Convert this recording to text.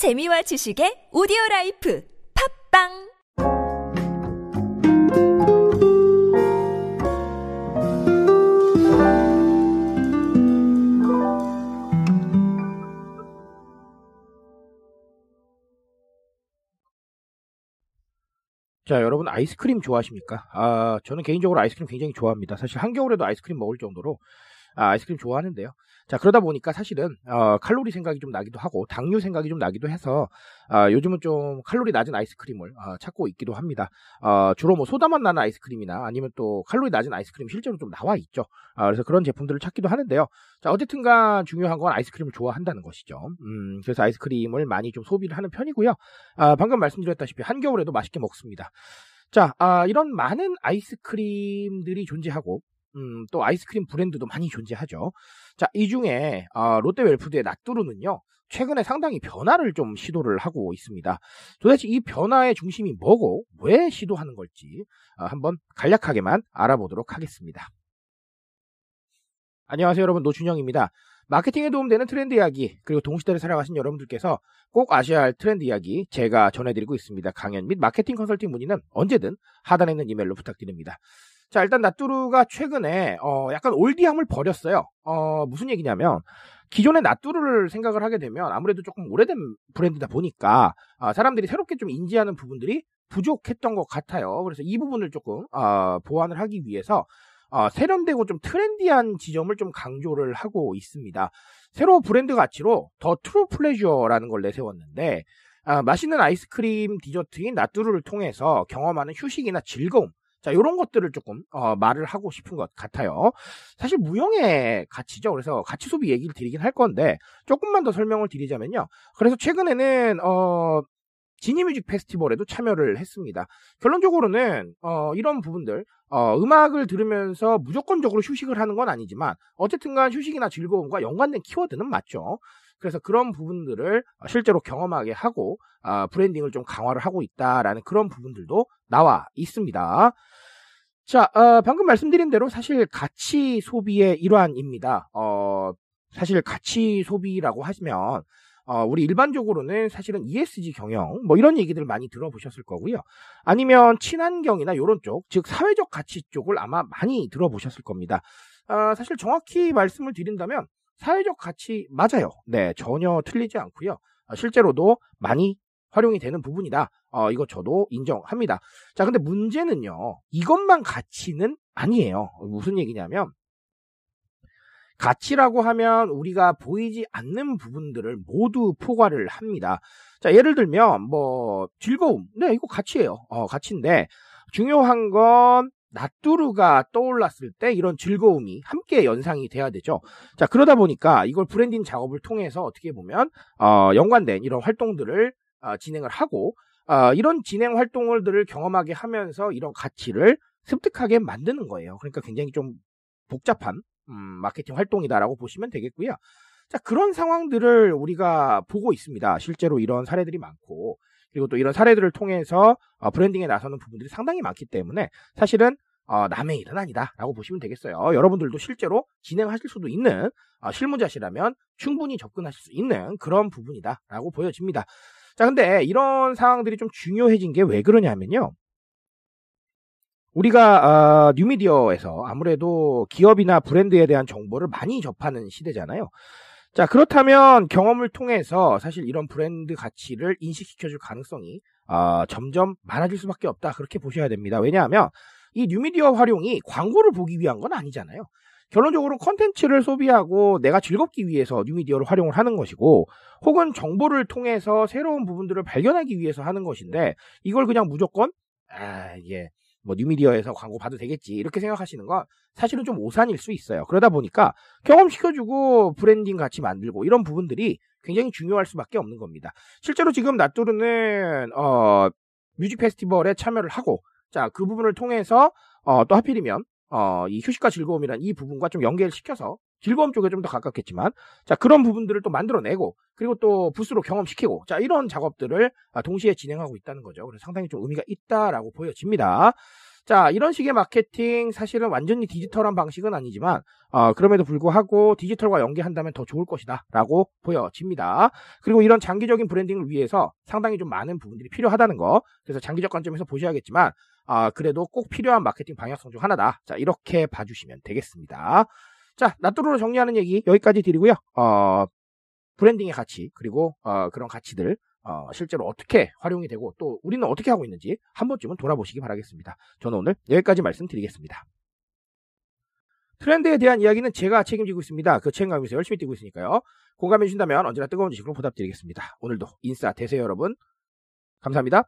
재미와 지식의 오디오 life 팟빵 자, 여러분 아이스크림 좋아하십니까? 아, 저는 개인적으로 아이스크림 굉장히 좋아합니다. 사실 한겨울에도 아이스크림 먹을 정도로 아, 아이스크림 좋아하는데요. 자, 그러다 보니까 사실은 어, 칼로리 생각이 좀 나기도 하고 당류 생각이 좀 나기도 해서 아, 요즘은 좀 칼로리 낮은 아이스크림을 아, 찾고 있기도 합니다. 어, 주로 뭐 소다맛 나는 아이스크림이나 아니면 또 칼로리 낮은 아이스크림 실제로 좀 나와 있죠. 아, 그래서 그런 제품들을 찾기도 하는데요. 자, 어쨌든간 중요한 건 아이스크림을 좋아한다는 것이죠. 음, 그래서 아이스크림을 많이 좀 소비를 하는 편이고요. 아, 방금 말씀드렸다시피 한겨울에도 맛있게 먹습니다. 자, 아, 이런 많은 아이스크림들이 존재하고 음, 또 아이스크림 브랜드도 많이 존재하죠. 자, 이 중에 어, 롯데웰푸드의 나뚜루는요. 최근에 상당히 변화를 좀 시도를 하고 있습니다. 도대체 이 변화의 중심이 뭐고 왜 시도하는 걸지 어, 한번 간략하게만 알아보도록 하겠습니다. 안녕하세요 여러분 노준영입니다. 마케팅에 도움되는 트렌드 이야기 그리고 동시대를 살아가신 여러분들께서 꼭 아셔야 할 트렌드 이야기 제가 전해드리고 있습니다. 강연 및 마케팅 컨설팅 문의는 언제든 하단에 있는 이메일로 부탁드립니다. 자, 일단 나뚜루가 최근에 어, 약간 oldie함을 버렸어요. 어, 무슨 얘기냐면 기존의 나뚜루를 생각을 하게 되면 아무래도 조금 오래된 브랜드다 보니까 어, 사람들이 새롭게 좀 인지하는 부분들이 부족했던 것 같아요. 그래서 이 부분을 조금 어, 보완을 하기 위해서 어, 세련되고 좀 trendy한 지점을 좀 강조를 하고 있습니다. 새로 브랜드 가치로 The True Pleasure라는 걸 내세웠는데 아, 맛있는 아이스크림 디저트인 나뚜루를 통해서 경험하는 휴식이나 즐거움 자, 이런 것들을 조금 어, 말을 하고 싶은 것 같아요. 사실 무형의 가치죠. 그래서 가치 소비 얘기를 드리긴 할 건데 조금만 더 설명을 드리자면요. 그래서 최근에는 어, 지니뮤직 페스티벌에도 참여를 했습니다. 결론적으로는 어, 이런 부분들 어, 음악을 들으면서 무조건적으로 휴식을 하는 건 아니지만 어쨌든간 휴식이나 즐거움과 연관된 키워드는 맞죠. 그래서 그런 부분들을 실제로 경험하게 하고 어, 브랜딩을 좀 강화를 하고 있다라는 그런 부분들도 나와 있습니다. 자, 어, 방금 말씀드린 대로 사실 가치 소비의 일환입니다. 어, 사실 가치 소비라고 하시면 어, 우리 일반적으로는 사실은 ESG 경영 뭐 이런 얘기들 많이 들어보셨을 거고요. 아니면 친환경이나 이런 쪽, 즉 사회적 가치 쪽을 아마 많이 들어보셨을 겁니다. 어, 사실 정확히 말씀을 드린다면 사회적 가치 맞아요. 네, 전혀 틀리지 않고요. 어, 실제로도 많이 활용이 되는 부분이다. 어, 이거 저도 인정합니다. 자, 근데 문제는요. 이것만 가치는 아니에요. 무슨 얘기냐면 가치라고 하면 우리가 보이지 않는 부분들을 모두 포괄을 합니다. 자, 예를 들면 뭐 즐거움. 네, 이거 가치예요. 어, 가치인데 중요한 건 나뚜루가 떠올랐을 때 이런 즐거움이 함께 연상이 돼야 되죠. 자, 그러다 보니까 이걸 브랜딩 작업을 통해서 어떻게 보면 어, 연관된 이런 활동들을 어, 진행을 하고 어, 이런 진행 활동들을 경험하게 하면서 이런 가치를 습득하게 만드는 거예요. 그러니까 굉장히 좀 복잡한 음, 마케팅 활동이다라고 보시면 되겠고요. 자, 그런 상황들을 우리가 보고 있습니다. 실제로 이런 사례들이 많고 그리고 또 이런 사례들을 통해서 어, 브랜딩에 나서는 부분들이 상당히 많기 때문에 사실은 어, 남의 일은 아니다라고 보시면 되겠어요. 여러분들도 실제로 진행하실 수도 있는 어, 실무자시라면 충분히 접근하실 수 있는 그런 부분이다라고 보여집니다. 자, 근데 이런 상황들이 좀 중요해진 게 왜 그러냐면요. 우리가 어, 뉴미디어에서 아무래도 기업이나 브랜드에 대한 정보를 많이 접하는 시대잖아요. 자, 그렇다면 경험을 통해서 사실 이런 브랜드 가치를 인식시켜줄 가능성이 어, 점점 많아질 수밖에 없다. 그렇게 보셔야 됩니다. 왜냐하면 이 뉴미디어 활용이 광고를 보기 위한 건 아니잖아요. 결론적으로 컨텐츠를 소비하고 내가 즐겁기 위해서 뉴미디어를 활용을 하는 것이고 혹은 정보를 통해서 새로운 부분들을 발견하기 위해서 하는 것인데 이걸 그냥 무조건 아, 이게 뭐 뉴미디어에서 광고 봐도 되겠지 이렇게 생각하시는 건 사실은 좀 오산일 수 있어요. 그러다 보니까 경험시켜주고 브랜딩 같이 만들고 이런 부분들이 굉장히 중요할 수밖에 없는 겁니다. 실제로 지금 나뚜루는 어, music festival에 참여를 하고 자 그 부분을 통해서 어, 또 하필이면 어, 이 휴식과 즐거움이란 이 부분과 좀 연계를 시켜서 즐거움 쪽에 좀 더 가깝겠지만 자 그런 부분들을 또 만들어내고 그리고 또 부스로 경험시키고 자 이런 작업들을 동시에 진행하고 있다는 거죠. 그래서 상당히 좀 의미가 있다라고 보여집니다. 자, 이런 식의 마케팅 사실은 완전히 디지털한 방식은 아니지만 어, 그럼에도 불구하고 디지털과 연계한다면 더 좋을 것이다 라고 보여집니다. 그리고 이런 장기적인 브랜딩을 위해서 상당히 좀 많은 부분들이 필요하다는 거. 그래서 장기적 관점에서 보셔야겠지만 아, 그래도 꼭 필요한 마케팅 방향성 중 하나다. 자, 이렇게 봐주시면 되겠습니다. 자, 나뚜루로 정리하는 얘기 여기까지 드리고요. 어, 브랜딩의 가치 그리고 어, 그런 가치들 어, 실제로 어떻게 활용이 되고 또 우리는 어떻게 하고 있는지 한 번쯤은 돌아보시기 바라겠습니다. 저는 오늘 여기까지 말씀드리겠습니다. 트렌드에 대한 이야기는 제가 책임지고 있습니다. 그 책임감에서 열심히 뛰고 있으니까요. 공감해 주신다면 언제나 뜨거운 지식으로 보답드리겠습니다. 오늘도 인싸 되세요 여러분. 감사합니다.